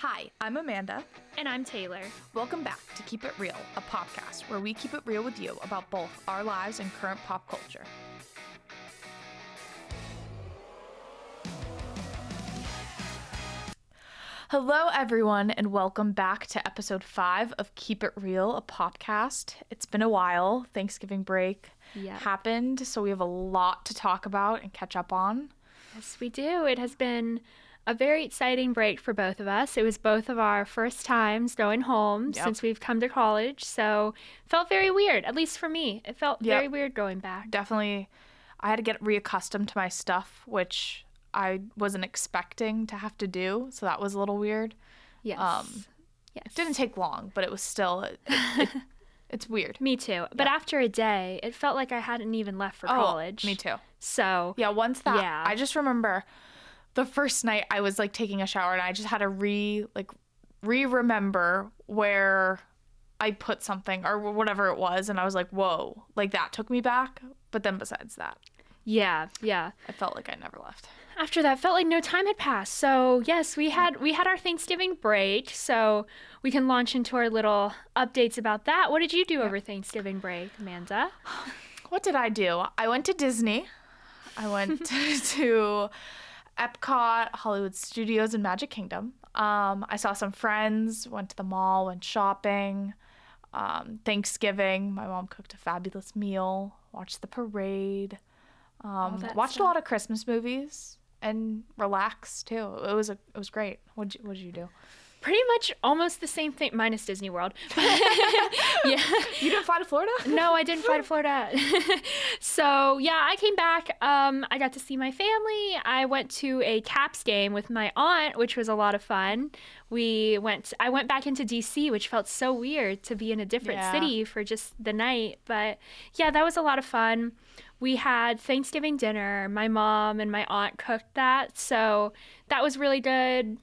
Hi, I'm Amanda. And I'm Taylor. Welcome back to Keep It Real, a podcast where we keep it real with you about both our lives and current pop culture. Hello, everyone, and welcome back to episode five of Keep It Real, a podcast. It's been a while. Thanksgiving break Yep. happened, so we have a lot to talk about and catch up on. Yes, we do. It has been a very exciting break for both of us. It was both of our first times going home Yep. since we've come to college, so felt very weird, at least for me. It felt Yep. very weird going back. Definitely, I had to get reaccustomed to my stuff, which I wasn't expecting to have to do, so that was a little weird. Yes. Um, yes. It didn't take long, but it was still it, it, it's weird. me too. But after a day, it felt like I hadn't even left for college. Oh, me too. So, Yeah, once that Yeah. I just remember the first night I was like taking a shower and I just had to re like re remember where I put something or whatever it was and I was like, "Whoa." Like that took me back, but then besides that, yeah, yeah. I felt like I never left. after that felt like no time had passed so yes we had we had our thanksgiving break so we can launch into our little updates about that what did you do over thanksgiving break amanda What did I do? I went to Disney. I went to Epcot, Hollywood Studios, and Magic Kingdom. Um, I saw some friends, went to the mall, went shopping. Um, Thanksgiving, my mom cooked a fabulous meal, watched the parade, um, that watched a lot of Christmas movies, and relaxed too. It was a, it was great. What what did you do? Pretty much almost the same thing minus disney world. Yeah. You didn't fly to Florida? no i didn't fly to florida. So yeah i came back um, i got to see my family. I went to a caps game with my aunt which was a lot of fun. We went i went back into dc which felt so weird to be in a different Yeah. city for just the night. But yeah that was a lot of fun. We had thanksgiving dinner. My mom and my aunt cooked that. So that was really good.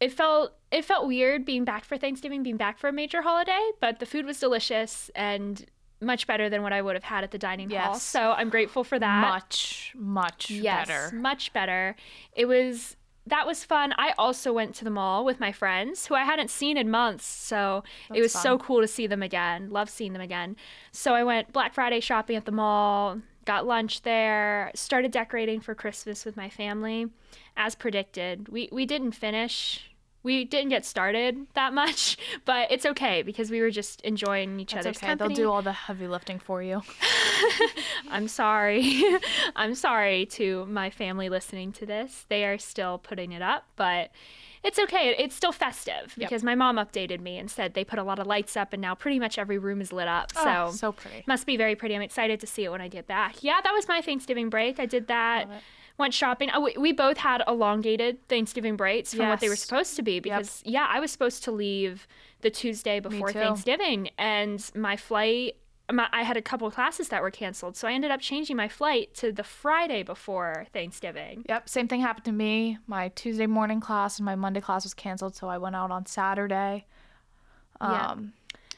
It felt it felt weird being back for Thanksgiving, being back for a major holiday, but the food was delicious and much better than what I would have had at the dining hall. So I'm grateful for that. Much, much yes, better. much better. It was that was fun. I also went to the mall with my friends who I hadn't seen in months, so it That's was so cool to see them again. Love seeing them again. So I went Black Friday shopping at the mall, got lunch there, started decorating for Christmas with my family, as predicted. We we didn't finish. We didn't get started that much, but it's okay because we were just enjoying each That's other's okay. company. They'll do all the heavy lifting for you. I'm sorry. I'm sorry to my family listening to this. They are still putting it up, but it's okay. It's still festive Yep. because my mom updated me and said they put a lot of lights up and now pretty much every room is lit up. Oh, so so pretty. must be very pretty. I'm excited to see it when I get back. Yeah, that was my Thanksgiving break. I did that. Went shopping. Oh, we, we both had elongated Thanksgiving breaks from what they were supposed to be because yeah, I was supposed to leave the Tuesday before. Thanksgiving and my flight my, I had a couple classes that were canceled, so I ended up changing my flight to the Friday before Thanksgiving. Yep, same thing happened to me. My Tuesday morning class and my Monday class was canceled, so I went out on Saturday. Um, Yeah.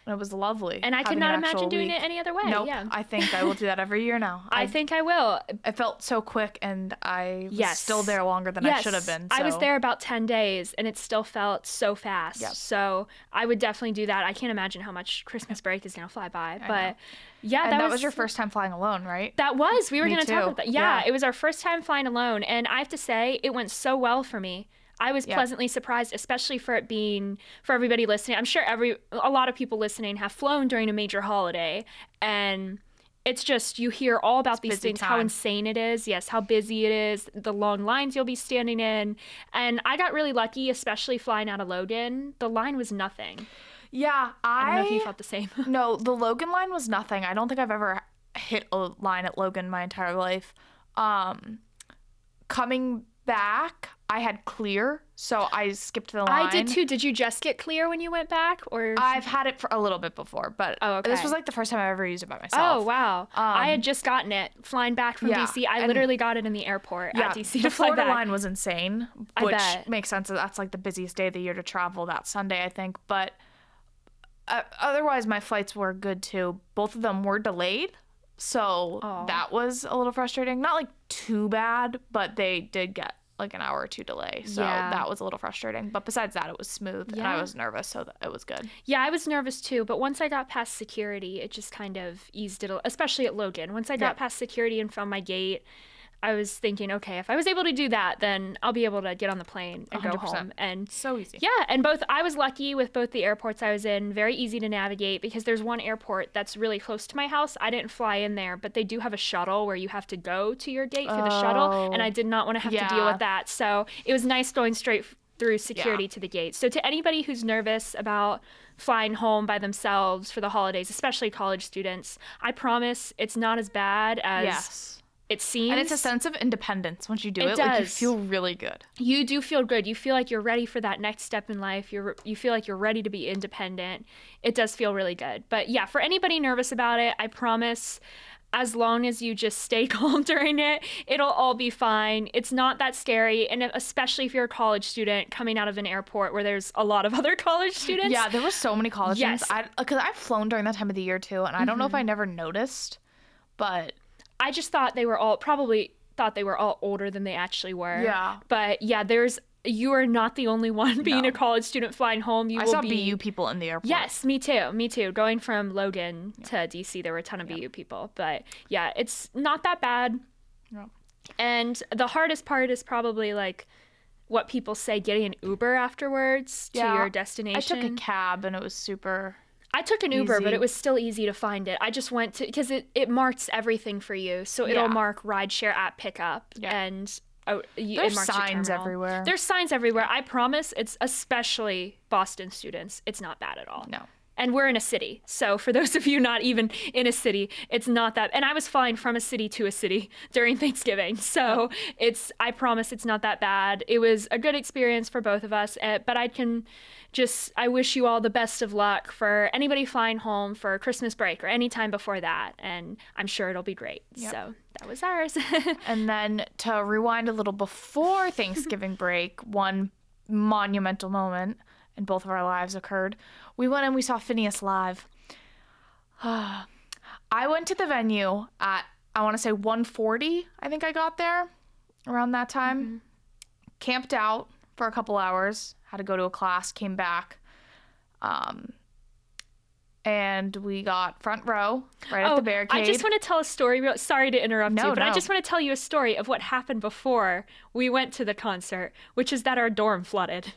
It was lovely. And I could not imagine doing week. it any other way. Nope, Yeah. I think I will do that every year now. I I, think I will. it felt so quick, and I was Yes. still there longer than I should have been. I was there about 10 days and it still felt so fast. Yep. So I would definitely do that. I can't imagine how much Christmas break is going to fly by. know. But yeah, And that, that, was, your first time flying alone, right? That was. We were going to talk about that. Yeah, Yeah. it was our first time flying alone. And I have to say, it went so well for me. I was Yeah. pleasantly surprised, especially for it being for everybody listening. I'm sure every a lot of people listening have flown during a major holiday, and it's just you hear all about these busy things, how insane it is. Yes, how busy it is, the long lines you'll be standing in, and I got really lucky, especially flying out of Logan. The line was nothing. yeah, I I, don't know if you felt the same. No, the Logan line was nothing. I don't think I've ever hit a line at Logan my entire life. Um, coming back, I had clear, so I skipped the line. I did too. Did you just get clear when you went back, or? I've had it for a little bit before, but Oh, this was like the first time I ever used it by myself. Oh wow! I Um, had just gotten it flying back from yeah, DC. I literally got it in the airport Yeah, at DC the Florida back. line was insane, I which makes sense. That's like the busiest day of the year to travel that Sunday, I think. But uh, otherwise, my flights were good too. Both of them were delayed, so Aw. that was a little frustrating. Not like too bad, but they did get like an hour or two delay. So Yeah. that was a little frustrating. But besides that, it was smooth and I was nervous, so that it was good. Yeah, I was nervous too, but once I got past security, it just kind of eased it, especially at Logan. Once I got Yeah. past security and found my gate, I was thinking, okay, if I was able to do that, then I'll be able to get on the plane and go 100%. home. And So easy. yeah, and both I was lucky with both the airports I was in, very easy to navigate because there's one airport that's really close to my house. I didn't fly in there, but they do have a shuttle where you have to go to your gate through the shuttle, and Oh. I did not want to have to deal with that. So it was nice going straight through security to the gate. So to anybody who's nervous about flying home by themselves for the holidays, especially college students, I promise it's not as bad as Yes. It seems. And it's a sense of independence once you do It it. Like you feel really good. you do feel good. You feel like you're ready for that next step in life. You're you feel like you're ready to be independent. It does feel really good. But yeah, for anybody nervous about it, I promise as long as you just stay calm during it, it'll all be fine. It's not that scary, and especially if you're a college student coming out of an airport where there's a lot of other college students. Yeah, there were so many college Yes. students. I because I've flown during that time of the year too, and I don't know if I mm-hmm. never noticed, but I just thought they were all probably thought they were all older than they actually were. Yeah. But yeah, there's you are not the only one being No. a college student flying home. You I will saw be BU people in the airport. Yes, me too. Me too. Going from Logan to DC, there were a ton of BU people. But yeah, it's not that bad. No. And the hardest part is probably like what people say getting an Uber afterwards to your destination. I took a cab and it was super. I took an Uber, but it was still easy to find it. I just went to because it, it marks everything for you. So it'll Yeah. mark rideshare app pickup Yeah. and oh, you, There's signs everywhere. There's signs everywhere. I promise. It's especially Boston students. It's not bad at all No. And we're in a city. So for those of you not even in a city, it's not that. And I was flying from a city to a city during Thanksgiving, so it's. I promise it's not that bad. It was a good experience for both of us. uh, But I can just. I wish you all the best of luck for anybody flying home for Christmas break or any time before that, and I'm sure it'll be great. Yep. So that was ours. And then to rewind a little before Thanksgiving break, one monumental moment in both of our lives occurred. We went and we saw Finneas live. I went to the venue at I want to say 1:40. I think I got there around that time. Camped out for a couple hours. Had to go to a class. Came back. Um, and we got front row right at the barricade. Oh, I just want to tell a story. real- Sorry to interrupt No, you, but I just want to tell you a story of what happened before we went to the concert, which is that our dorm flooded.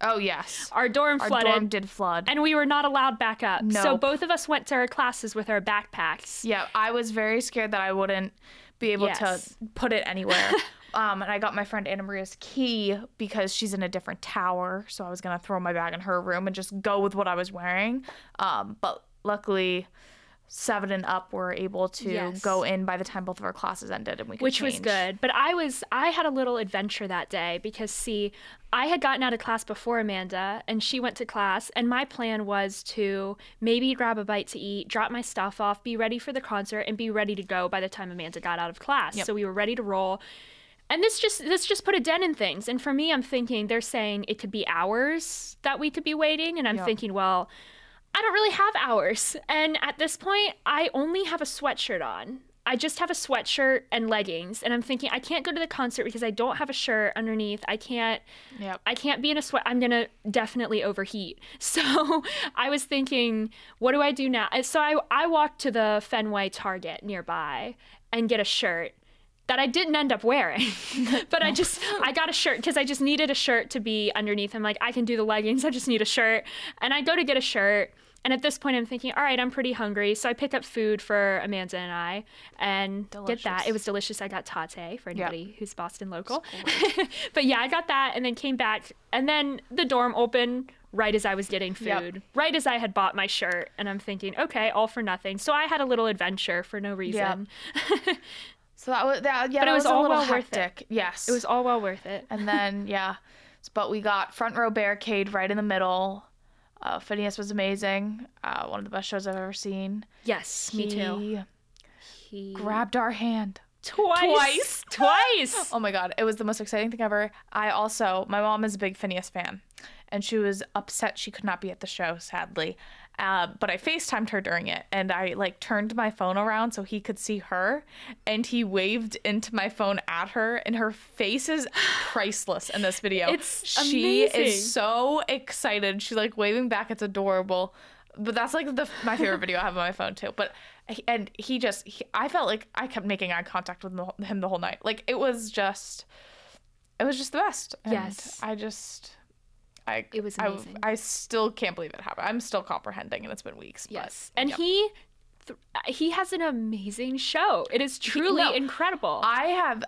Oh yes, Our dorm our flooded, dorm did flood. and we were not allowed back up. So both of us went to our classes with our backpacks. Yeah, I was very scared that I wouldn't be able Yes. to put it anywhere. um, and I got my friend Anna Maria's key because she's in a different tower, so I was gonna throw my bag in her room and just go with what I was wearing. Um, but luckily, seven and up were able to Yes. go in by the time both of our classes ended, and we could which was good. But I was I had a little adventure that day because see, I had gotten out of class before Amanda and she went to class and my plan was to maybe grab a bite to eat, drop my stuff off, be ready for the concert and be ready to go by the time Amanda got out of class. Yep. So we were ready to roll. And this just this just put a dent in things. And for me, I'm thinking they're saying it could be hours that we could be waiting, and I'm Yep. thinking, well, I don't really have hours. And at this point, I only have a sweatshirt on. I just have a sweatshirt and leggings, and I'm thinking I can't go to the concert because I don't have a shirt underneath. I can't Yep. I can't be in a sweat. I'm going to definitely overheat. So I was thinking, what do I do now? So I, I walked to the Fenway Target nearby and get a shirt that I didn't end up wearing. but I just, I got a shirt because I just needed a shirt to be underneath. I'm like, I can do the leggings. I just need a shirt. And I go to get a shirt. And at this point, I'm thinking, all right, I'm pretty hungry. So I pick up food for Amanda and I and get that. It was delicious. I got Tatte for anybody who's Boston local. but yeah, I got that and then came back. And then the dorm opened right as I was getting food, Yep. right as I had bought my shirt. And I'm thinking, okay, all for nothing. So I had a little adventure for no reason. So that was that. Yeah, But it that was a all well worth it. Yes, It was all well worth it. And then yeah, but we got front row barricade right in the middle. Uh, Finneas was amazing. Uh, one of the best shows I've ever seen. Yes, me too. He He, grabbed our hand Twice. Twice. Twice. Oh my god, it was the most exciting thing ever. I also, my mom is a big Finneas fan, and she was upset she could not be at the show, sadly. Uh, but I FaceTimed her during it, and I like turned my phone around so he could see her, and he waved into my phone at her, and her face is priceless in this video. It's she amazing. is so excited. She's like waving back. It's adorable. But that's like the my favorite video I have on my phone too. But and he just he, I felt like I kept making eye contact with him the whole night. Like it was just it was just the best. And Yes. I just I It was I- amazing. I, still can't believe it happened. I'm still comprehending and it's been weeks. Yes. But, And yeah. he th- he has an amazing show. It is truly no, incredible. I have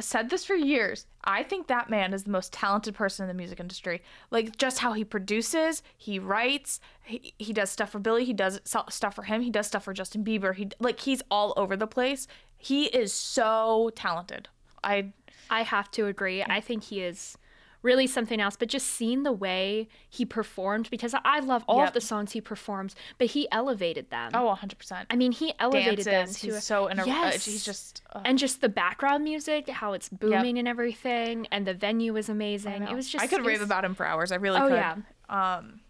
said this for years. I think that man is the most talented person in the music industry. Like just how he produces, he writes, he, he does stuff for Billie, he does stuff for him, he does stuff for Justin Bieber. He like he's all over the place. He is so talented. I I have to agree. I think he is really something else. But just seeing the way he performed, because I love all Yep. of the songs he performs, but he elevated them. oh 100%. I mean, he elevated Dances, them to he's so in a, yes. uh, he's just uh, and just the background music, how it's booming and everything, and the venue was amazing. It was just I could rave was- about him for hours. I really Oh, could. yeah. Um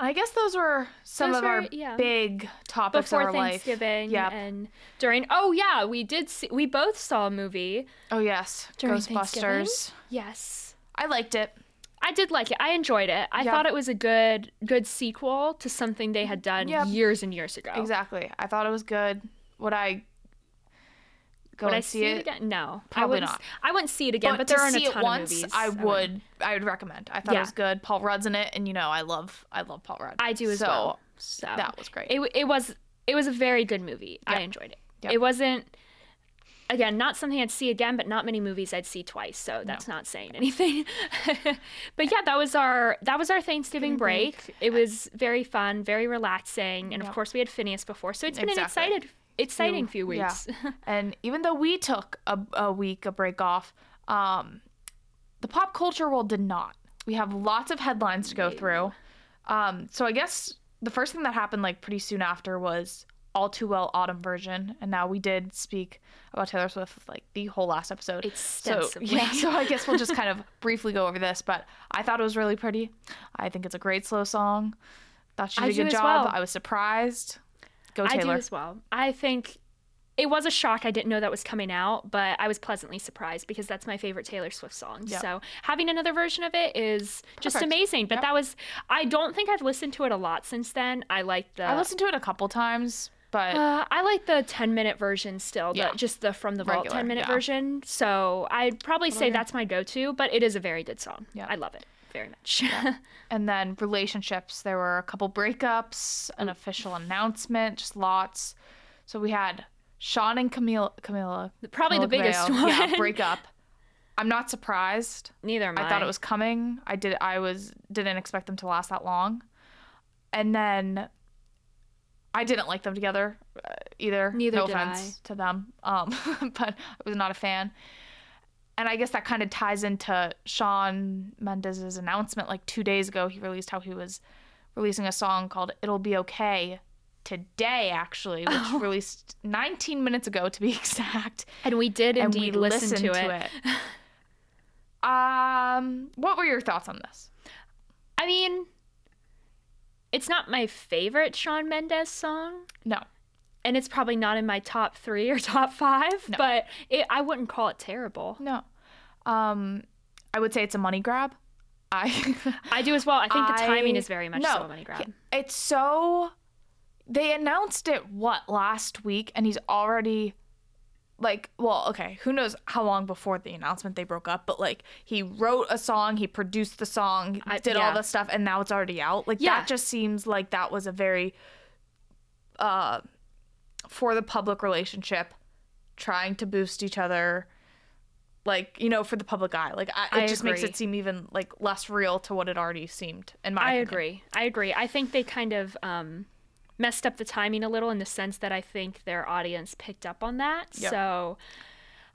I guess those were some Those of our yeah. big topics before life. Thanksgiving Yep. and during. Oh yeah, we did. See, we both saw a movie Oh yes, during Ghostbusters. Yes. I liked it. I did like it. I enjoyed it. I Yeah. thought it was a good good sequel to something they had done Yep. years and years ago. Exactly. I thought it was good. Would I go Would and I see, see it? it again? No, I Probably wouldn't. I wouldn't see it again. But, to there are see a it ton once, of movies. I would. I would recommend. I thought Yeah. it was good. Paul Rudd's in it, and you know I love. I love Paul Rudd. I do as so, well. So That was great. It it was it was a very good movie. I enjoyed it. Yep. It wasn't. Again, not something I'd see again, but not many movies I'd see twice, so that's not saying anything. but yeah, that was our that was our Thanksgiving break. It was very fun, very relaxing, and of course we had Finneas before, so it's been an Exactly. excited exciting few yeah. weeks. and even though we took a, a week a break off, um, the pop culture world did not. We have lots of headlines to go through. Um, so I guess the first thing that happened like pretty soon after was all too well autumn version, and now we did speak about Taylor Swift like the whole last episode. So yeah, so I guess we'll just kind of briefly go over this. But I thought it was really pretty. I think it's a great slow song. Thought she did a good job. well. I was surprised. Go I do as well. I think it was a shock. I didn't know that was coming out, but I was pleasantly surprised because that's my favorite Taylor Swift song. Yep. So having another version of it is just Perfect. amazing. But Yep. that was, I don't think I've listened to it a lot since then. I like the. I listened to it a couple times, but Uh, I like the 10 minute version still, the, Yeah. just the from the vault Regular, 10 minute yeah. version. So I'd probably say that's my go to, but it is a very good song. Yeah. I love it very much. And then relationships, there were a couple breakups, an official announcement, just lots. So we had Shawn and Camila, Camila Probably the biggest Cabello, one. break up. I'm not surprised. Neither am I. I thought it was coming. I did. I was didn't expect them to last that long. And then I didn't like them together uh, either. Neither no did offense to them, um, but I was not a fan. And I guess that kind of ties into Shawn Mendes's announcement. Like two days ago, he released how he was releasing a song called "It'll Be Okay" today, actually, which Oh. released 19 minutes ago to be exact. And we did And indeed we listen listened to it. Um, what were your thoughts on this? I mean, it's not my favorite Shawn Mendes song, No, and it's probably not in my top three or top five, No. but it, I wouldn't call it terrible. no. Um, I would say it's a money grab. I I do as well. I think the timing is very much no, so a money grab. It's so they announced it what last week and he's already like well okay who knows how long before the announcement they broke up but like he wrote a song he produced the song I- did all the stuff and now it's already out like Yeah. that just seems like that was a very uh for the public relationship trying to boost each other like you know for the public eye like I, it I just makes it seem even like less real to what it already seemed in my I opinion. agree. I agree. I think they kind of um, messed up the timing a little in the sense that I think their audience picked up on that. Yep. So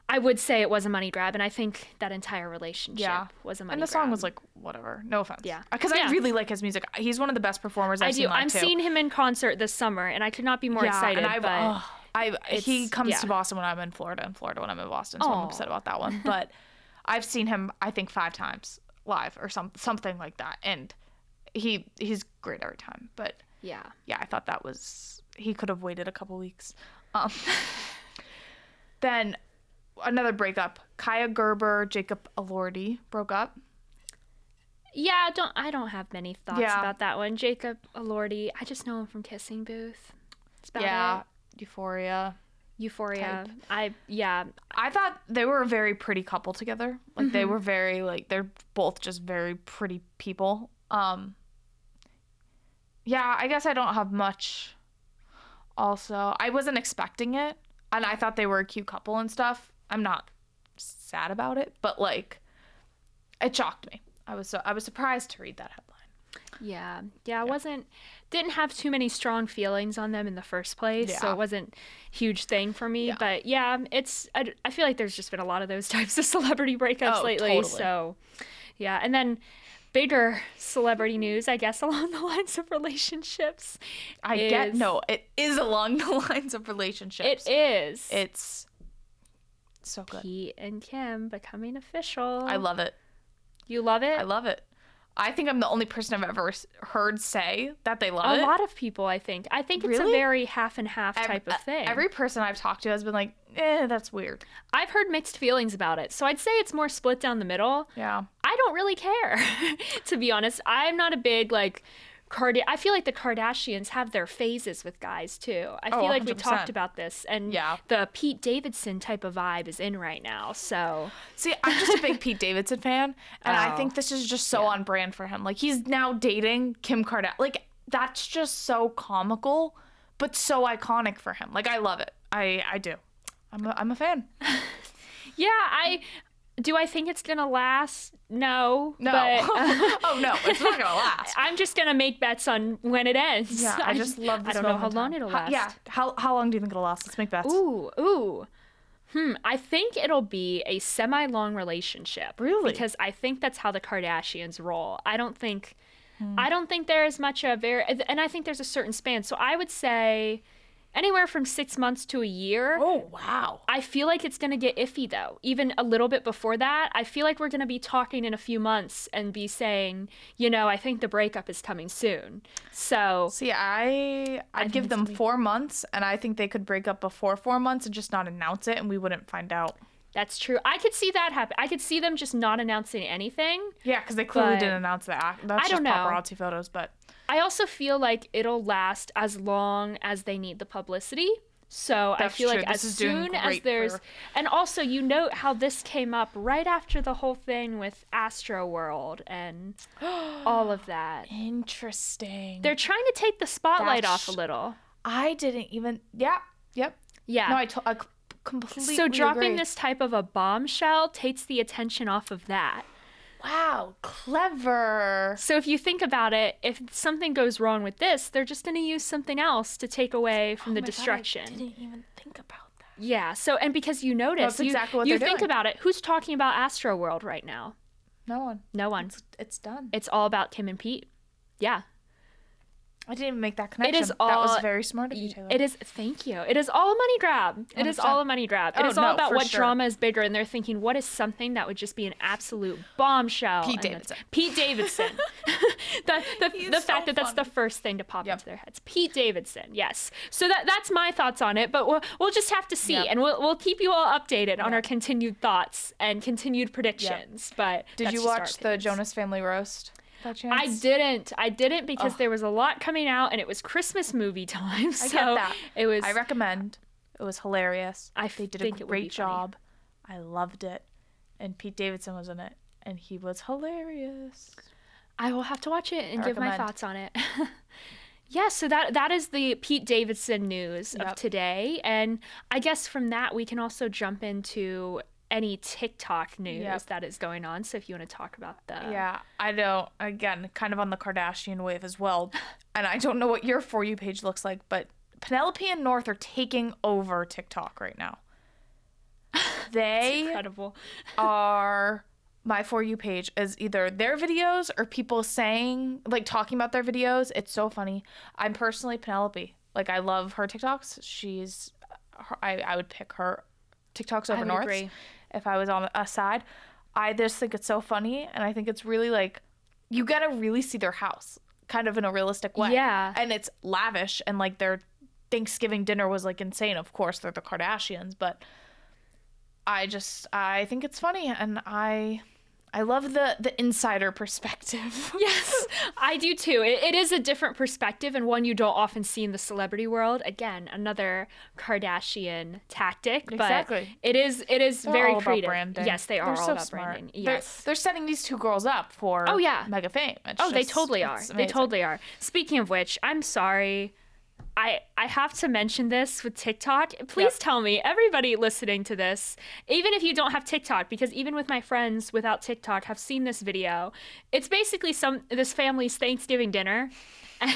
I would say it was a money grab, and I think that entire relationship Yeah. was a money grab. And the grab. song was like whatever. No offense. Yeah. Because I really like his music. He's one of the best performers I've I do. I'm too. seeing him in concert this summer, and I could not be more Yeah, excited. and I've- but. I he comes yeah. to Boston when I'm in Florida and Florida when I'm in Boston, so I'm upset about that one. But I've seen him I think five times live or some something like that, and he he's great every time. But Yeah. yeah, I thought that was he could have waited a couple weeks. Um, then another breakup: Kaia Gerber, Jacob Elordi broke up. Yeah, don't I don't have many thoughts Yeah. about that one. Jacob Elordi, I just know him from Kissing Booth. Yeah, it. Euphoria. Euphoria. I yeah, I thought they were a very pretty couple together. Like Mm-hmm. they were very like they're both just very pretty people. Um Yeah, I guess I don't have much also. I wasn't expecting it and I thought they were a cute couple and stuff. I'm not sad about it, but like it shocked me. I was so I was surprised to read that headline. Yeah, yeah, I wasn't didn't have too many strong feelings on them in the first place, so it wasn't huge thing for me. Yeah. But yeah, um, it's I, I feel like there's just been a lot of those types of celebrity breakups Oh, lately. totally. So yeah, and then bigger celebrity news, I guess, along the lines of relationships. I get no, it is along the lines of relationships. It is It's so good. Pete and Kim becoming official. I love it. you love it. I love it. I think I'm the only person I've ever heard say that they love a it. A lot of people, I think. I think it's a very half and half Ev- type of uh, thing. Every person I've talked to has been like, "Eh, that's weird." I've heard mixed feelings about it, so I'd say it's more split down the middle. Yeah. I don't really care, to be honest. I'm not a big like Card. I feel like the Kardashians have their phases with guys too. I Oh, feel like we 100%. talked about this, and Yeah. the Pete Davidson type of vibe is in right now. So See, I'm just a big Pete Davidson fan, and I Oh. think this is just so on brand for him. Like he's now dating Kim Kardashian. Like that's just so comical, but so iconic for him. Like I love it. I I do. I'm a, I'm a fan. yeah, I do. I think it's gonna last. No, No. but oh no, it's not gonna last. I'm just gonna make bets on when it ends. Yeah, I just love. This I don't know how long time. it'll How- last. yeah, how how long do you think it'll last? Let's make bets. Ooh, ooh. Hmm. I think it'll be a semi long relationship. Really? Because I think that's how the Kardashians roll. I don't think Hmm. I don't think there is much of very and I think there's a certain span. So I would say anywhere from six months to a year. Oh wow. I feel like it's gonna get iffy though. Even a little bit before that, I feel like we're gonna be talking in a few months and be saying, you know, I think the breakup is coming soon. So See, I I'd think give them be- four months, and I think they could break up before four months and just not announce it, and we wouldn't find out. that's true. I could see that happen. I could see them just not announcing anything. Yeah, because they clearly didn't announce that. That's I don't just know. paparazzi photos, but I also feel like it'll last as long as they need the publicity. So That's I feel true. like This as soon as there's for- and also you note how this came up right after the whole thing with Astroworld and all of that. interesting. They're trying to take the spotlight off a little. I didn't even. Yeah. Yep. Yeah. No, I, to- I completely. so dropping agree. this type of a bombshell takes the attention off of that. Wow, clever. So if you think about it, if something goes wrong with this, they're just going to use something else to take away from Oh the my God, I didn't even think about that. Yeah. So and because you notice, That's you, exactly what you think doing. about it. Who's talking about Astroworld right now? No one. No one. It's, it's done. It's all about Kim and Pete. Yeah. I didn't even make that connection. is that was very smart of you, Taylor. It is. Thank you. It is all a money grab. Oh, it is 100%. all a money grab. It Oh, is all no, about what sure. drama is bigger, and they're thinking, what is something that would just be an absolute bombshell? Pete And Davidson. Pete Davidson. the the, the so fact that that's the first thing to pop Yep. into their heads. Pete Davidson. Yes. So that that's my thoughts on it. But we'll we'll just have to see, Yep. and we'll we'll keep you all updated on our continued thoughts and continued predictions. But Did that's you just watch the. Jonas Family roast? By chance? I didn't. I didn't because Oh. there was a lot coming out and it was Christmas movie time. I So get that. it was I recommend. It was hilarious. I they did think a it would be great job. I loved it, and Pete Davidson was in it, and he was hilarious. I will have to watch it and I give my thoughts on it. yeah, so that that is the Pete Davidson news of today, and I guess from that we can also jump into any TikTok news Yep. that is going on. So if you want to talk about the Yeah, I know. Again, kind of on the Kardashian wave as well, and I don't know what your for you page looks like, but Penelope and North are taking over TikTok right now. They incredible. are my for you page is either their videos or people saying like talking about their videos. It's so funny. I'm personally Penelope. Like I love her TikToks. She's her, I I would pick her TikToks over agree. If I was on a side. I just think it's so funny, and I think it's really like you gotta really see their house, kind of in a realistic way. Yeah. and it's lavish, and like their Thanksgiving dinner was like insane. Of course, they're the Kardashians, but I just I think it's funny, and I I love the the insider perspective. Yes, I do too. It, it is a different perspective and one you don't often see in the celebrity world. Again, another Kardashian tactic, but Exactly. it is it is They're very all about creative. branding. Yes, they are They're all so about smart. branding. They're- Yes. They're, setting these two girls up for Oh, yeah. mega fame. It's Oh, they totally are. They totally are. Speaking of which, I'm sorry. I I have to mention this with TikTok. Please Yep. tell me, everybody listening to this, even if you don't have TikTok, because even with my friends without TikTok have seen this video. It's basically some this family's Thanksgiving dinner.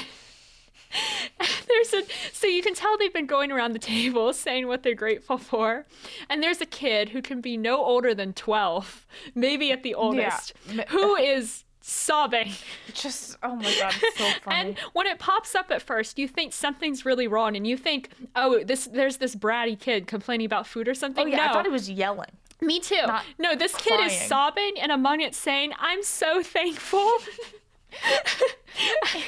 there's a so you can tell they've been going around the table saying what they're grateful for and there's a kid who can be no older than 12 maybe at the oldest Ma- who is sobbing Just oh my god, it's so funny. and when it pops up at first, you think something's really wrong, and you think, "Oh, this there's this bratty kid complaining about food or something." oh yeah, no, I thought he was yelling. me too. not No, this kid is sobbing, and among it saying, "I'm so thankful."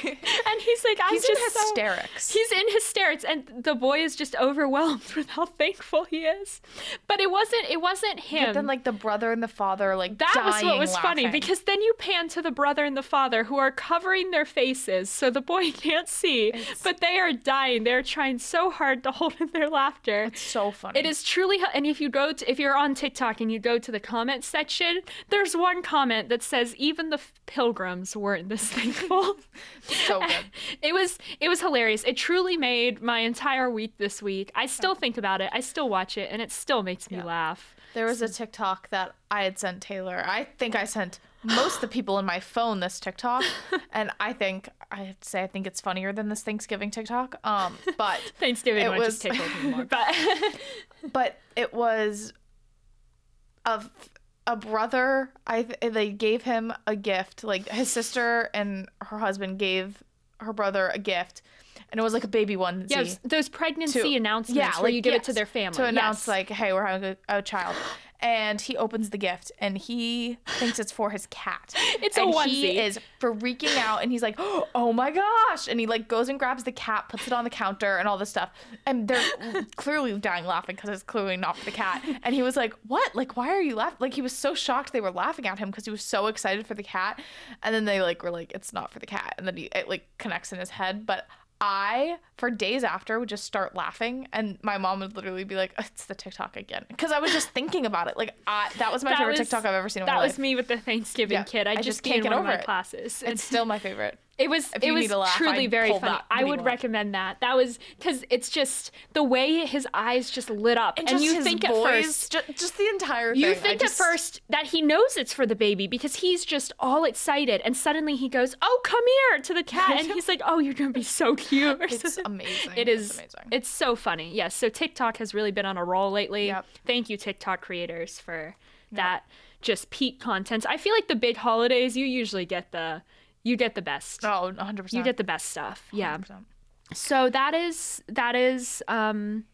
and he's like, "I'm He's in just so-" hysterics. He's in hysterics, and the boy is just overwhelmed with how thankful he is. But it wasn't. It wasn't him. But then like the brother and the father like That was what was funny because then you pan to the brother and the father who are covering their faces so the boy can't see, but they are dying. They're trying so hard to hold in their laughter. it's so funny. It is truly, and if you go to, if you're on TikTok and you go to the comment section, there's one comment that says even the pilgrims weren't this thankful. so good. it was, it was hilarious. It truly made my entire week this week. I still think about it. I still watch it, and it still makes me laugh. There was a TikTok that I had sent Taylor. I think I sent most of the people in my phone this TikTok, and I think I'd say I think it's funnier than this Thanksgiving TikTok. Um, but Thanksgiving It was- just tickled me more, but. but it was a a brother. I th- they gave him a gift. Like his sister and her husband gave her brother a gift, and it was like a baby one Yeah, those pregnancy to- announcements where you give it to their family. to announce Yes. like, "Hey, we're having a, a child," and he opens the gift and he thinks it's for his cat. It's a onesie. He is freaking out and he's like, "Oh my gosh!" And he like goes and grabs the cat, puts it on the counter, and all this stuff. And they're clearly dying laughing because it's clearly not for the cat. And he was like, "What? Like, why are you laughing?" Like he was so shocked they were laughing at him because he was so excited for the cat. And then they like were like, "It's not for the cat," and then he it like connects in his head, but. I, for days after, would just start laughing, and my mom would literally be like, "It's the TikTok again," because I was just thinking about it. Like, I, that was my That favorite was- TikTok I've ever seen in That was life. me with the Thanksgiving Yeah, kid. I, I just just can't get over my it. classes. It's still my favorite. It was it was laugh, truly I'd very funny. I would recommend that. That was because it's just the way his eyes just lit up, and, just you think at first. ju- just, the entire thing. You think just- at first that he knows it's for the baby because he's just all excited, and suddenly he goes, "Oh, come here!" to the cat, and he's like, "Oh, you're gonna be so cute." it's amazing. It is. It's amazing. It's so funny. Yes. So TikTok has really been on a roll lately. Yep. Thank you, TikTok creators, for that just peak content. I feel like the big holidays, you usually get the you get the best. oh, 100. percent You get the best stuff. Yeah. So that is that is um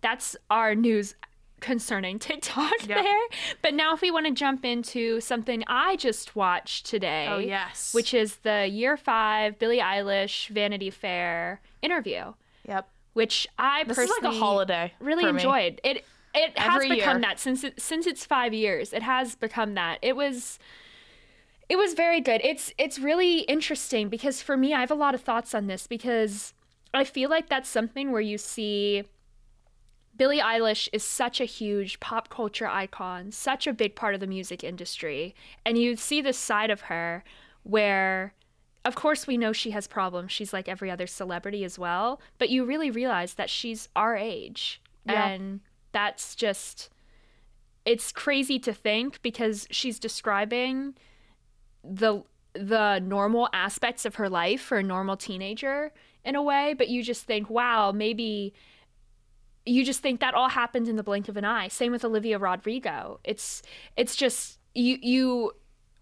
that's our news concerning TikTok Yep. there. But now if we want to jump into something I just watched today. Oh yes. Which is the year five Billie Eilish Vanity Fair interview, Yep. which I This is personally like a holiday. really for me. enjoyed. It it Every has become year. that since it, since it's 5 years. It has become that. It was it was very good. It's it's really interesting because for me I have a lot of thoughts on this because I feel like that's something where you see Billie Eilish is such a huge pop culture icon, such a big part of the music industry, and you see this side of her where of course we know she has problems. She's like every other celebrity as well, but you really realize that she's our age. Yeah. And that's just it's crazy to think because she's describing the the normal aspects of her life for a normal teenager in a way, but you just think, wow, maybe you just think that all happened in the blink of an eye. Same with Olivia Rodrigo. It's it's just you you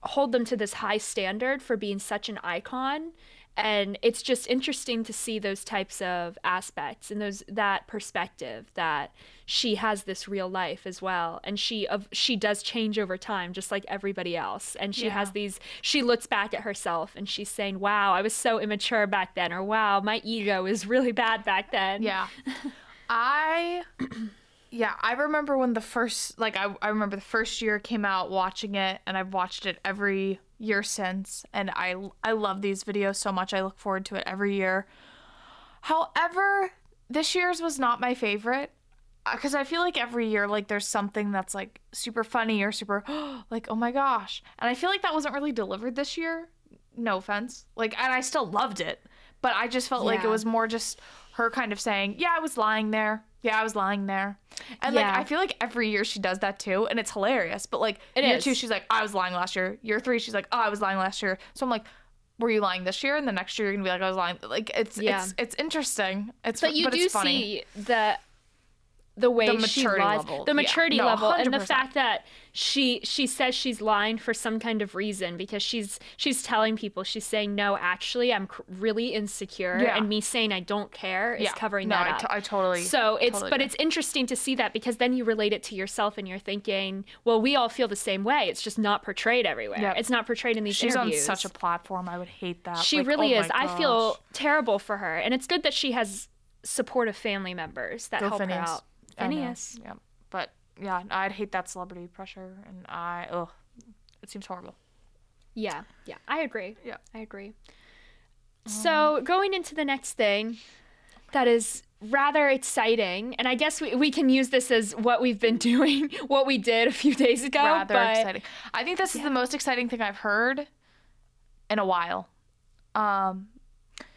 hold them to this high standard for being such an icon and it's just interesting to see those types of aspects and those that perspective that she has this real life as well. And she of she does change over time just like everybody else. And she has these she looks back at herself and she's saying wow i was so immature back then or wow my ego is really bad back then. Yeah. I yeah, I remember when the first like I I remember the first year came out watching it and I've watched it every year since and I I love these videos so much. I look forward to it every year. However, this year's was not my favorite uh, because I feel like every year like there's something that's like super funny or super like oh my gosh. And I feel like that wasn't really delivered this year. No offense. Like and I still loved it, but I just felt like it was more just her kind of saying, "Yeah, I was lying there. Yeah, I was lying there." And like I feel like every year she does that too, and it's hilarious. But like It year is. two, she's like, oh, "I was lying last year." Year three, she's like, "Oh, I was lying last year." So I'm like, "Were you lying this year?" And the next year, you're gonna be like, "I was lying." Like it's Yeah. it's it's interesting. It's but you do it's funny. see the the way The she maturity lies, level. the Yeah. maturity No, level, and the fact that she she says she's lying for some kind of reason because she's she's telling people she's saying no, actually, I'm really insecure, Yeah. and me saying I don't care is Yeah. covering no, that I up. to- I totally. so it's totally but agree. it's interesting to see that because then you relate it to yourself and you're thinking, well, we all feel the same way. It's just not portrayed everywhere. Yep. It's not portrayed in these she's on such a platform. I would hate that. She Like, oh really oh is. I feel terrible for her, and it's good that she has supportive family members that Go help her out. Finneas. Yeah, but yeah, I'd hate that celebrity pressure, and I ugh, it seems horrible. Yeah, yeah, I agree. Yeah. I agree. So going into the next thing, that is rather exciting, and I guess we, we can use this as what we've been doing, what we did a few days ago. rather but exciting. I think this is the most exciting thing I've heard in a while. Um,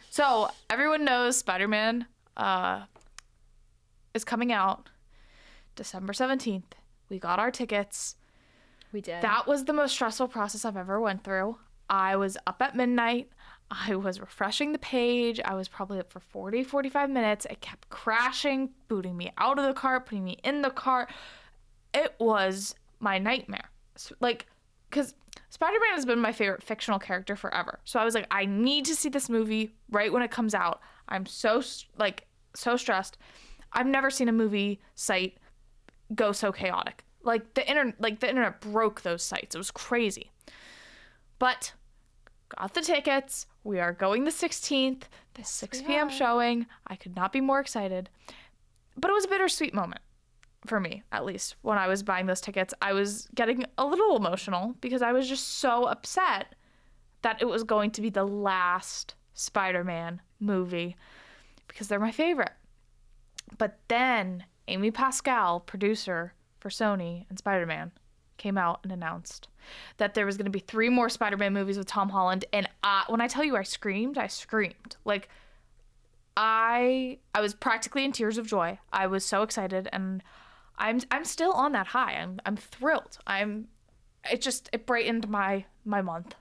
so everyone knows Spider-Man uh, is coming out December seventeenth. We got our tickets. we did. That was the most stressful process I've ever went through. I was up at midnight. I was refreshing the page. I was probably up for 40, 45 minutes. It kept crashing, booting me out of the cart, putting me in the cart. It was my nightmare. Like, because Spider Man has been my favorite fictional character forever. So I was like, I need to see this movie right when it comes out. I'm so, like, so stressed. I've never seen a movie site go so chaotic. Like the internet, like the internet broke those sites. It was crazy. But got the tickets. We are going the 16th, the 6 p.m. showing. I could not be more excited. But it was a bittersweet moment for me, at least, when I was buying those tickets. I was getting a little emotional because I was just so upset that it was going to be the last Spider Man movie because they're my favorite. But then Amy Pascal, producer for Sony and Spider Man, came out and announced that there was going to be three more Spider Man movies with Tom Holland. And I, when I tell you I screamed, I screamed. Like, I I was practically in tears of joy. I was so excited and I'm I'm still on that high. I'm I'm thrilled. I'm it just it brightened my my month.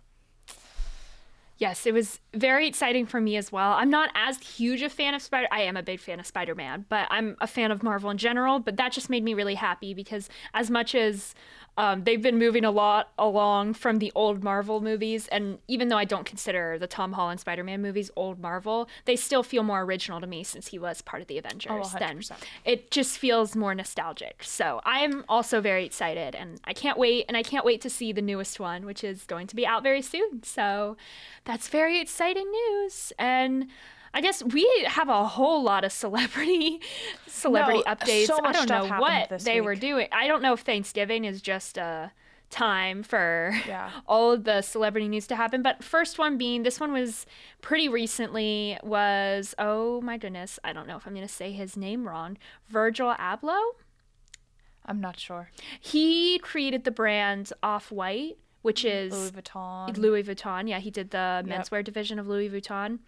Yes, it was very exciting for me as well. I'm not as huge a fan of Spider. I am a big fan of Spider-Man, but I'm a fan of Marvel in general. But that just made me really happy because as much as um, they've been moving a lot along from the old Marvel movies, and even though I don't consider the Tom Holland Spider-Man movies old Marvel, they still feel more original to me since he was part of the Avengers. then 100%. it just feels more nostalgic. So I'm also very excited, and I can't wait. And I can't wait to see the newest one, which is going to be out very soon. So that's very exciting news. And I guess we have a whole lot of celebrity celebrity No, updates. so I don't know what they were doing. I don't know if Thanksgiving is just a time for Yeah. all of the celebrity news to happen. But first one being this one was pretty recently was oh my goodness, I don't know if I'm gonna say his name wrong. Virgil Abloh. I'm not sure. He created the brand Off White, which mm, is Louis Vuitton. Louis Vuitton. Yeah, he did the menswear division of Louis Vuitton.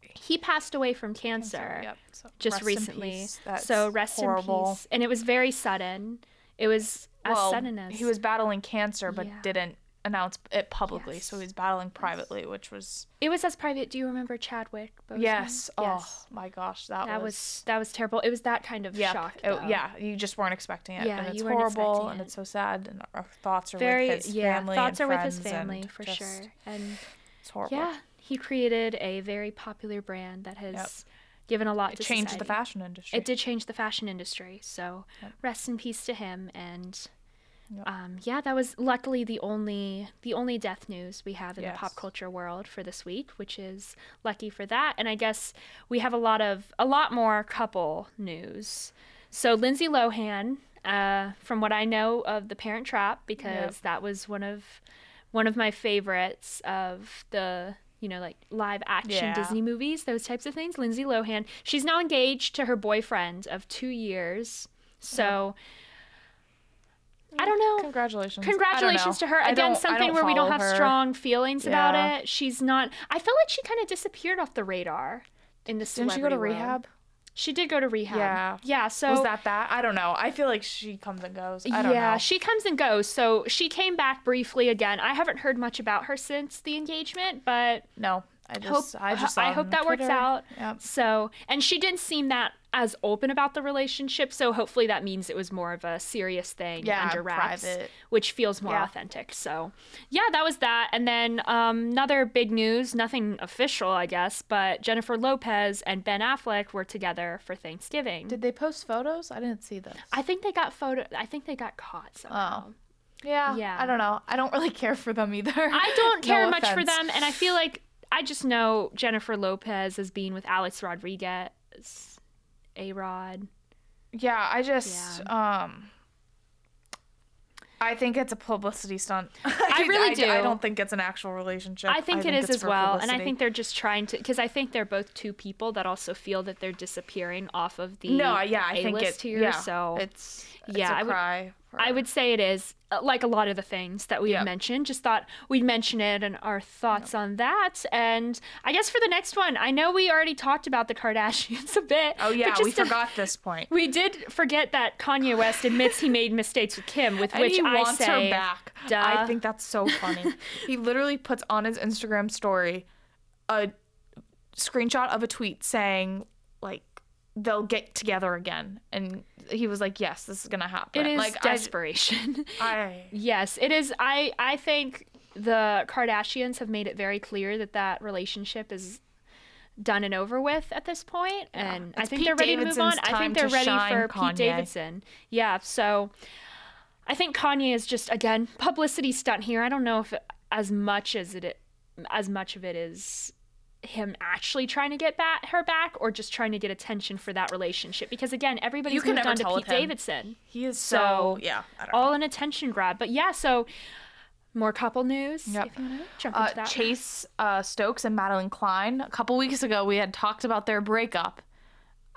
He passed away from cancer Yep. So just recently. so rest horrible. in peace. And it was very sudden. It was as well, sudden as he was battling cancer, but Yeah. didn't announce it publicly. So he was battling privately, which was It was as private. Do you remember Chadwick? Boseman? yes. Oh Yes. my gosh, that, That was, was that was terrible. It was that kind of yeah, shock. Oh, it- yeah. You just weren't expecting it, Yeah, and it's you weren't horrible, and it. it's so sad, and our thoughts are Very with his yeah. family. Thoughts are with his family for sure. And It's horrible. yeah, he created a very popular brand that has Yep. given a lot It to changed society. the fashion industry. It did change the fashion industry. So Yep. rest in peace to him. And Yep. um, yeah, that was luckily the only the only death news we have in the pop culture world for this week, which is lucky for that. And I guess we have a lot of a lot more couple news. So Lindsay Lohan, uh, from what I know of The Parent Trap, because that was one of one of my favorites of the you know like live action Yeah. Disney movies, those types of things. Lindsay Lohan, she's now engaged to her boyfriend of two years. So I don't know. Congratulations. Congratulations know. to her. I Again, something where we don't have her. strong feelings about it. She's not. I felt like she kind of disappeared off the radar in the Didn't she go to rehab? world. She did go to rehab. Yeah. Yeah. So was that that? I don't know. I feel like she comes and goes. I don't yeah, know. she comes and goes. So she came back briefly again. I haven't heard much about her since the engagement, but no, I hope I just, I hope that works out. Yep. So, and she didn't seem that as open about the relationship. So hopefully that means it was more of a serious thing Yeah, under wraps, private. which feels more Yeah. authentic. So, yeah, that was that. And then um, another big news, nothing official, I guess, but Jennifer Lopez and Ben Affleck were together for Thanksgiving. Did they post photos? I didn't see this. I think they got photo. I think they got caught somehow. yeah. Yeah. I don't know. I don't really care for them either. I don't No care much for them, and I feel like I just know Jennifer Lopez as being with Alex Rodriguez, A Rod. Yeah, I just um I think it's a publicity stunt. I really do. I don't think it's an actual relationship. I think it is as well, and I think they're just trying to because I think they're both two people that also feel that they're disappearing off of the no, yeah, I think A-list it. here. yeah, so it's it's yeah, a I would- cry. I would say it is uh, like a lot of the things that we've Yeah. mentioned. Just thought we'd mention it and our thoughts on that. And I guess for the next one, I know we already talked about the Kardashians a bit. Oh but yeah, we to- forgot this point. We did forget that Kanye West admits he made mistakes with Kim, with And which I say, her back. duh. I think that's so funny. he literally puts on his Instagram story a screenshot of a tweet saying like they'll get together again, and he was like, "Yes, this is gonna happen." it is like desperation. I, yes, it is. I I think the Kardashians have made it very clear that that relationship is done and over with at this point, and I think Pete they're ready to move on. I think they're ready for Kanye. Pete Davidson. Yeah, so I think Kanye is just again publicity stunt here. I don't know if as much as it as much of it is him actually trying to get back her back or just trying to get attention for that relationship because again everybody's You can moved on to Pete. Davidson he is So, so, yeah. I don't know. all an attention grab but yeah so more couple news Yep. if you want to jump Uh, into that Chase uh, Stokes and Madelyn Cline. A couple weeks ago, we had talked about their breakup.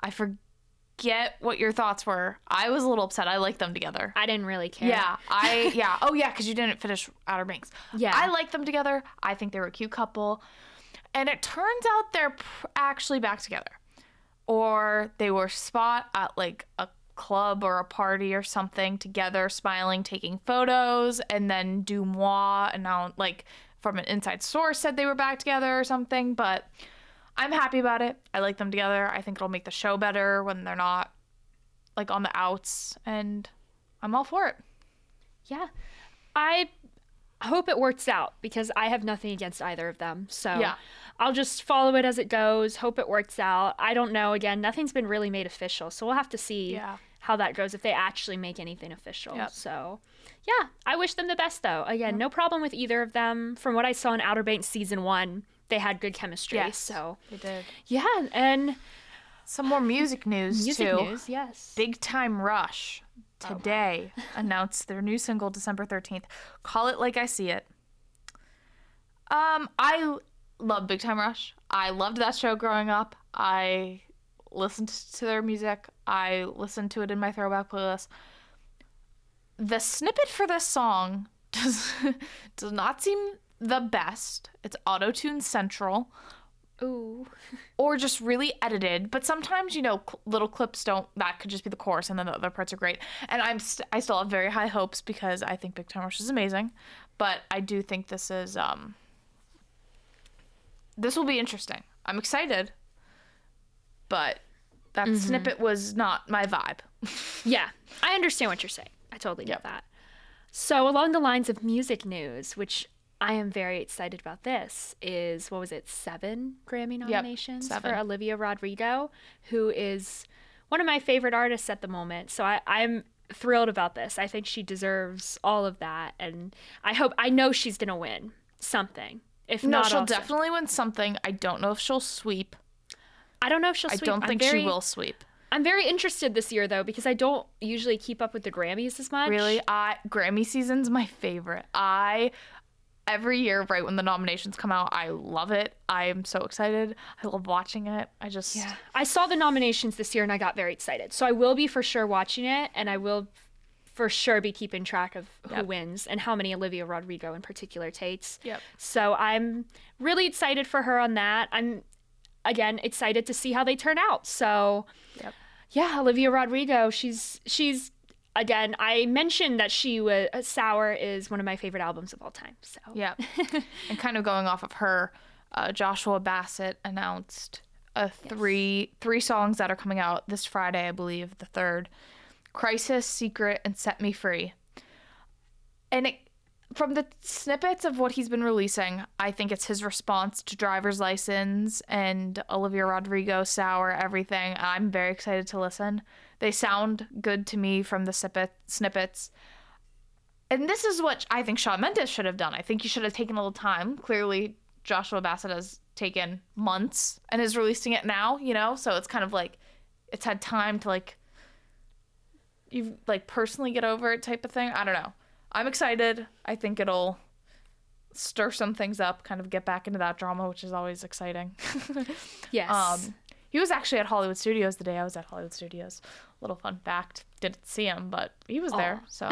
I forget what your thoughts were. I was a little upset. I like them together. I didn't really care Yeah, I yeah. Oh yeah, because you didn't finish Outer Banks. Yeah. I like them together. I think they were a cute couple, and it turns out they're actually back together, or they were spot at like a club or a party or something together, smiling, taking photos, and then DeuxMoi announced like from an inside source said they were back together or something. But I'm happy about it. I like them together. I think it'll make the show better when they're not like on the outs, and I'm all for it. yeah i hope it works out because i have nothing against either of them so Yeah. i'll just follow it as it goes hope it works out i don't know again nothing's been really made official so we'll have to see Yeah. how that goes if they actually make anything official Yep. so yeah i wish them the best though again no problem with either of them from what i saw in outer banks season one they had good chemistry Yes. so They did. yeah and Some more music news music too. news yes Big Time Rush today announced their new single December 13th. Call it like I see it. Um I love Big Time Rush. I loved that show growing up. I listened to their music. I listened to it in my throwback playlist. The snippet for this song does does not seem the best. It's auto-tune central ooh or just really edited. But sometimes, you know, cl- little clips don't. That could just be the chorus, and then the other parts are great. And I'm st- I still have very high hopes because I think Big Time Rush is amazing. But I do think this is um. This will be interesting. I'm excited. But that Mm-hmm. snippet was not my vibe. Yeah, I understand what you're saying. I totally get Yep. that. So, along the lines of music news, which I am very excited about this is what was it, seven Grammy nominations seven. for Olivia Rodrigo, who is one of my favorite artists at the moment. So I, I'm thrilled about this. I think she deserves all of that. And I hope, I know she's going to win something. If No, not, she'll also- definitely win something. I don't know if she'll sweep. I don't know if she'll Sweep. I don't I'm think very- she will sweep. I'm very interested this year though because I don't usually keep up with the Grammys as much. Really, I Grammy season's my favorite. I every year, right when the nominations come out, I love it. I am so excited. I love watching it. I just Yeah. I saw the nominations this year and I got very excited. So I will be for sure watching it and I will for sure be keeping track of who Yep. wins and how many Olivia Rodrigo in particular takes. Yep. So I'm really excited for her on that. I'm again excited to see how they turn out. So Yep. yeah, Olivia Rodrigo, she's she's again, I mentioned that she was Sour is one of my favorite albums of all time. So Yeah. and kind of going off of her, uh, Joshua Bassett announced a three three songs that are coming out this Friday, I believe, the third. Crisis, Secret, and Set Me Free. And it, from the snippets of what he's been releasing, I think it's his response to Driver's License and Olivia Rodrigo, Sour, everything. I'm very excited to listen. They sound good to me from the snippet, snippets. And this is what I think Shawn Mendes should have done. I think he should have taken a little time. Clearly, Joshua Bassett has taken months and is releasing it now, you know? So it's kind of like it's had time to like you like personally get over it type of thing. I don't know. I'm excited. I think it'll stir some things up, kind of get back into that drama, which is always exciting. yes. um he was actually at Hollywood Studios the day I was at Hollywood Studios. Little fun fact. Didn't see him, but he was there. So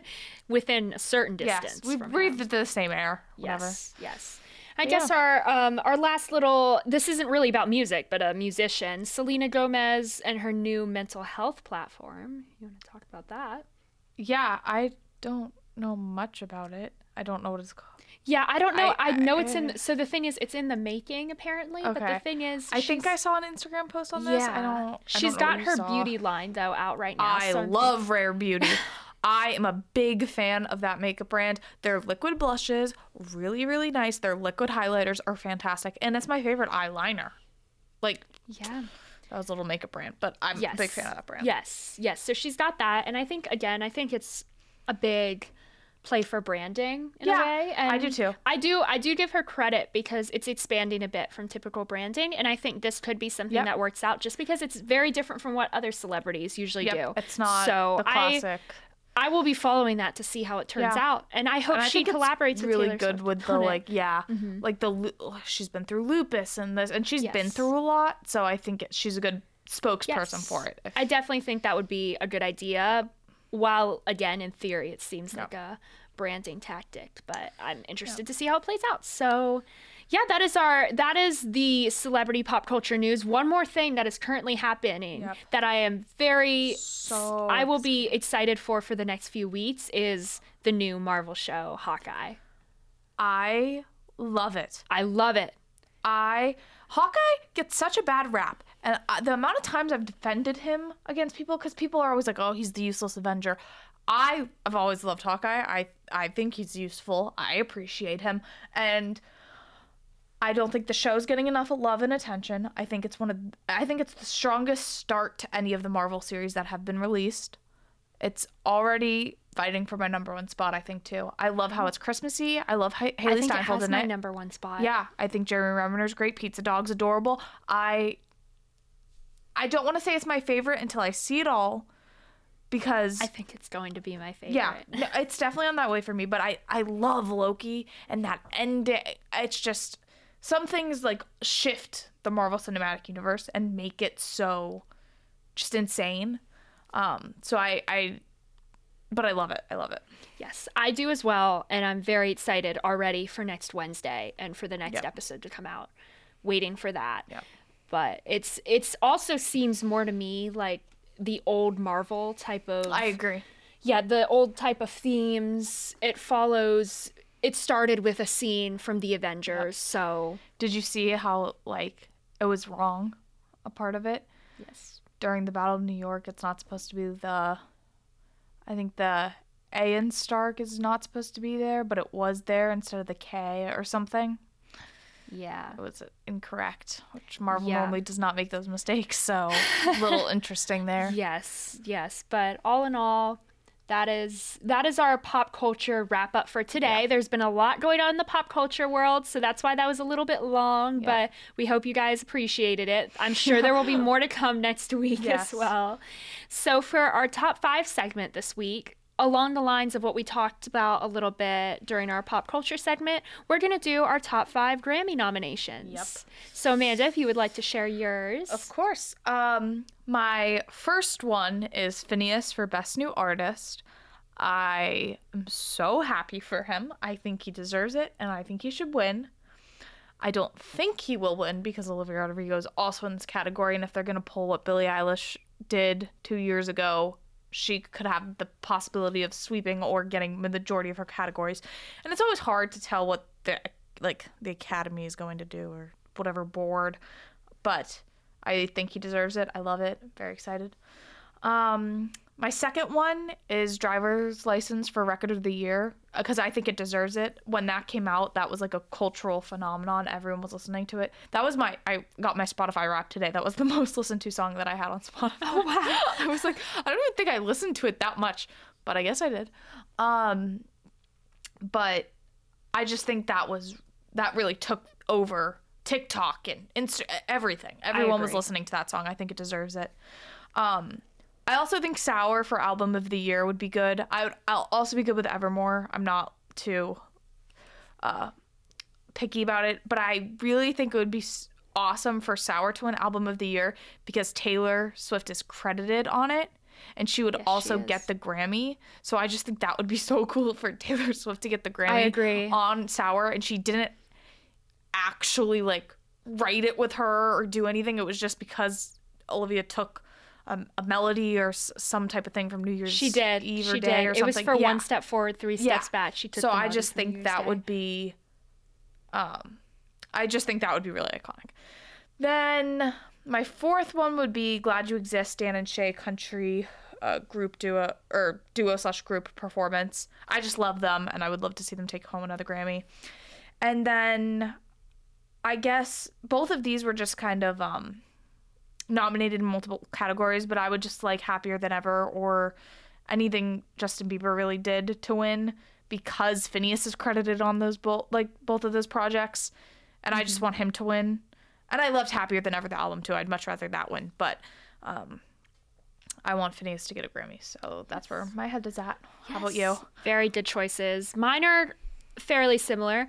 within a certain distance. yes, we him. breathed the same air. Whatever. Yes, yes. I But guess our um, our last little this isn't really about music, but a musician, Selena Gomez and her new mental health platform. You want to talk about that? Yeah, I don't know much about it. I don't know what it's called. Yeah, I don't know. I- I, know it's in. So the thing is, it's in the making apparently. Okay. But the thing is, I think I saw an Instagram post on this. Yeah, I don't. I She's don't know got her saw. beauty line though out right now. I so love Rare Beauty. I am a big fan of that makeup brand. Their liquid blushes, really, really nice. Their liquid highlighters are fantastic, and it's my favorite eyeliner. Like Yeah. that was a little makeup brand, but I'm Yes. a big fan of that brand. Yes, yes. So she's got that, and I think again, I think it's a big play for branding in Yeah, a way. I do too. I do. I do give her credit because it's expanding a bit from typical branding, and I think this could be something Yep. that works out just because it's very different from what other celebrities usually Yep, do. it's not so the classic. I will be following that to see how it turns Yeah. out, and I hope and I she collaborates really Taylor good Swift with the like yeah mm-hmm. like the oh, she's been through lupus and this and she's been through a lot so i think it, she's a good spokesperson Yes. for it I definitely think that would be a good idea. While again, in theory, it seems like a branding tactic, but I'm interested to see how it plays out. So, yeah, that is our that is the celebrity pop culture news. One more thing that is currently happening Yep. that I am very So I will be excited for for the next few weeks is the new Marvel show Hawkeye. i love it I love it. i hawkeye gets such a bad rap and uh, the amount of times i've defended him against people because people are always like oh he's the useless avenger i have always loved hawkeye i i think he's useful i appreciate him and I don't think the show's getting enough love and attention. I think it's one of I think it's the strongest start to any of the Marvel series that have been released. It's already fighting for my number one spot, I think too. I love how it's Christmassy. I love ha- I Haley think it has in my it. number one spot. Yeah, I think Jeremy Renner's great. Pizza Dog's adorable. I I don't want to say it's my favorite until I see it all because I think it's going to be my favorite. yeah, no, it's definitely on that way for me. But I I love Loki and that end. It's just some things like shift the Marvel Cinematic Universe and make it so just insane. Um, so I I, but I love it. I love it. Yes, I do as well, and I'm very excited already for next Wednesday and for the next Yep. episode to come out. Waiting for that. Yep. But it's it's also seems more to me like the old Marvel type of I agree. yeah, the old type of themes. It follows it started with a scene from the Avengers, so Did you see how like it was wrong? A part of it. yes. during the Battle of New York, it's not supposed to be the. I think the A in Stark is not supposed to be there, but it was there instead of the K or something. Yeah. It was incorrect, which Marvel Yeah. normally does not make those mistakes. So a little interesting there. Yes, yes. But all in all, that is that is our pop culture wrap up for today. There's been a lot going on in the pop culture world, so that's why that was a little bit long, Yeah. but we hope you guys appreciated it. I'm sure there will be more to come next week Yes. as well. So for our top 5 segment this week, along the lines of what we talked about a little bit during our pop culture segment, we're going to do our top 5 Grammy nominations. Yep. So Amanda, if you would like to share yours. Of course. Um, my first one is Finneas for Best New Artist. I am so happy for him. I think he deserves it, and I think he should win. I don't think he will win because Olivia Rodrigo is also in this category, and if they're gonna pull what Billie Eilish did two years ago, she could have the possibility of sweeping or getting the majority of her categories. And it's always hard to tell what the like the Academy is going to do or whatever board, but I think he deserves it. I love it. Very excited. Um, my second one is driver's license for record of the year because I think it deserves it. When that came out, that was like a cultural phenomenon. Everyone was listening to it. That was my I got my Spotify rap today. That was the most listened to song that I had on Spotify. Oh wow. I was like, I don't even think I listened to it that much, but I guess I did. Um but I just think that was that really took over TikTok and Insta everything. Everyone was listening to that song. I think it deserves it. Um I also think Sour for album of the year would be good. I would I'll also be good with Evermore. I'm not too uh picky about it, but I really think it would be awesome for Sour to win album of the year because Taylor Swift is credited on it and she would Yes, also is. get the Grammy. So I just think that would be so cool for Taylor Swift to get the Grammy agree. on Sour and she didn't actually like write it with her or do anything. It was just because Olivia took um, a melody or s- some type of thing from New Year's She did. Eve or she day did. or It something. was for Yeah. one step forward, three steps back. She took. So I just think that Day. would be, um, I just think that would be really iconic. Then my fourth one would be "Glad You Exist" Dan and Shay country uh, group duo or duo slash group performance. I just love them, and I would love to see them take home another Grammy. And then, I guess both of these were just kind of um, nominated in multiple categories, but I would just like "Happier Than Ever" or anything Justin Bieber really did to win because Finneas is credited on those both like both of those projects, and I just want him to win. And I loved Happier Than Ever the album too. I'd much rather that win, but um, I want Finneas to get a Grammy, so that's where my head is at. How about you? Very good choices. Mine are fairly similar.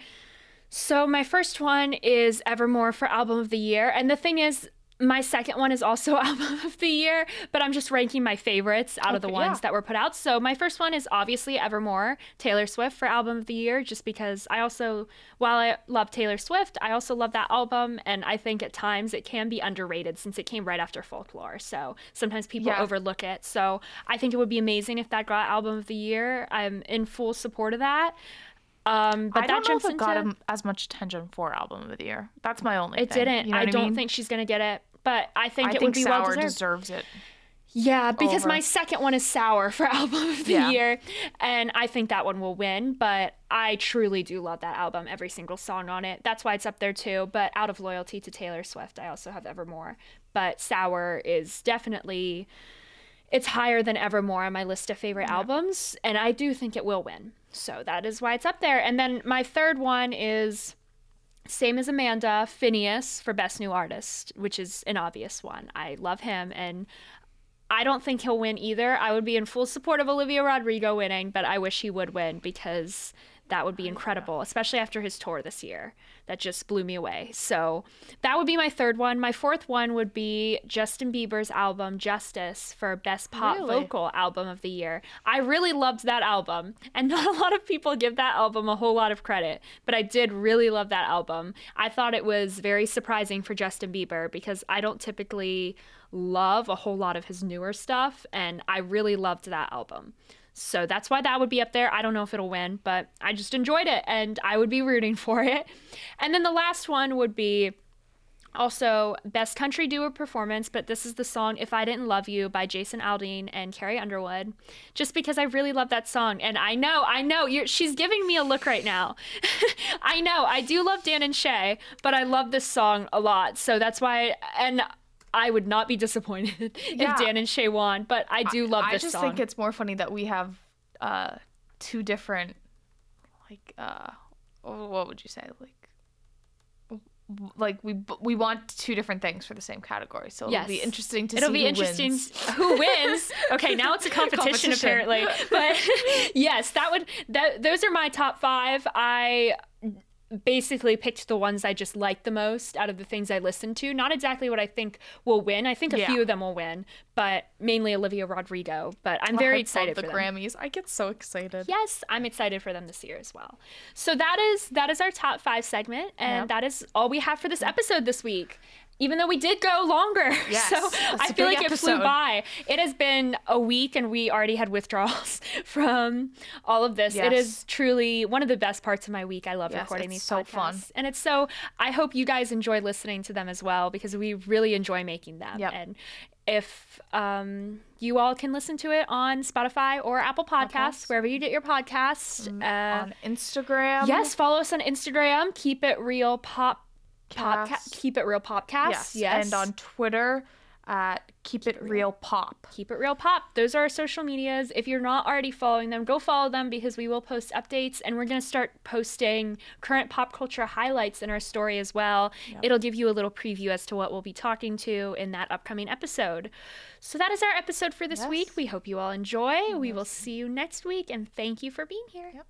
So my first one is Evermore for album of the year, and the thing is. My second one is also album of the year, but I'm just ranking my favorites out of the ones yeah. that were put out. So my first one is obviously Evermore, Taylor Swift for album of the year, just because I also, while I love Taylor Swift, I also love that album, and I think at times it can be underrated since it came right after Folklore. So sometimes people Yeah. overlook it. So I think it would be amazing if that got album of the year. I'm in full support of that. Um, but I that don't know if it got as much attention for album of the year. That's my only. it thing. didn't. You know I don't mean? think she's gonna get it, but I think I it think would be well deserved. deserves it. Yeah, because over. my second one is Sour for album of the Yeah. year, and I think that one will win. But I truly do love that album, every single song on it. That's why it's up there too. But out of loyalty to Taylor Swift, I also have Evermore. But Sour is definitely it's higher than Evermore on my list of favorite albums, and I do think it will win. So that is why it's up there. And then my third one is same as Amanda, Finneas for Best New Artist, which is an obvious one. I love him, and I don't think he'll win either. I would be in full support of Olivia Rodrigo winning, but I wish he would win because that would be incredible, especially after his tour this year. That just blew me away. So that would be my third one. My fourth one would be Justin Bieber's album Justice for Best Pop Really? Vocal Album of the Year. I really loved that album, and not a lot of people give that album a whole lot of credit, but I did really love that album. I thought it was very surprising for Justin Bieber because I don't typically love a whole lot of his newer stuff, and I really loved that album. So that's why that would be up there. I don't know if it'll win, but I just enjoyed it and I would be rooting for it. And then the last one would be Also, Best Country Duo Performance, but this is the song If I Didn't Love You by Jason Aldean and Carrie Underwood. Just because I really love that song. And I know, I know, she's giving me a look right now. I know, I do love Dan and Shay, but I love this song a lot. So that's why, and I would not be disappointed Yeah. if Dan and Shay won, but I do love I this I just song. think it's more funny that we have uh, two different, like, uh, what would you say, like, like we we want two different things for the same category, so it'll be interesting to It'll see be who interesting wins. who wins. Okay, now it's a competition, Competition. apparently. But yes, that would that those are my top 5. I basically picked the ones I just like the most out of the things I listened to. Not exactly what I think will win. I think a Yeah. few of them will win, but mainly Olivia Rodrigo, but I'm very I excited for the them. Grammys. I get so excited. Yes, I'm excited for them this year as well. So that is that is our top five segment, and Yep. that is all we have for this episode this week. Even though we did go longer, Yes, so I feel like it flew by. It has been a week, and we already had withdrawals from all of this. It Yes. is truly one of the best parts of my week. I love Yes, recording these so podcasts, fun. and it's so. I hope you guys enjoy listening to them as well because we really enjoy making them. Yep. And if um, you all can listen to it on Spotify or Apple Podcasts, Podcasts. wherever you get your podcasts. Uh, On Instagram. yes, follow us on Instagram. Keep it real pop. Podcast. Cast. Keep it real popcast. Yes. Yes. And on Twitter at Keep It Real Pop. Keep It Real Pop. Those are our social medias. If you're not already following them, go follow them because we will post updates and we're going to start posting current pop culture highlights in our story as well. It'll give you a little preview as to what we'll be talking to in that upcoming episode. So that is our episode for this Yes. week. We hope you all enjoy. We will see you next week and thank you for being here. Yep.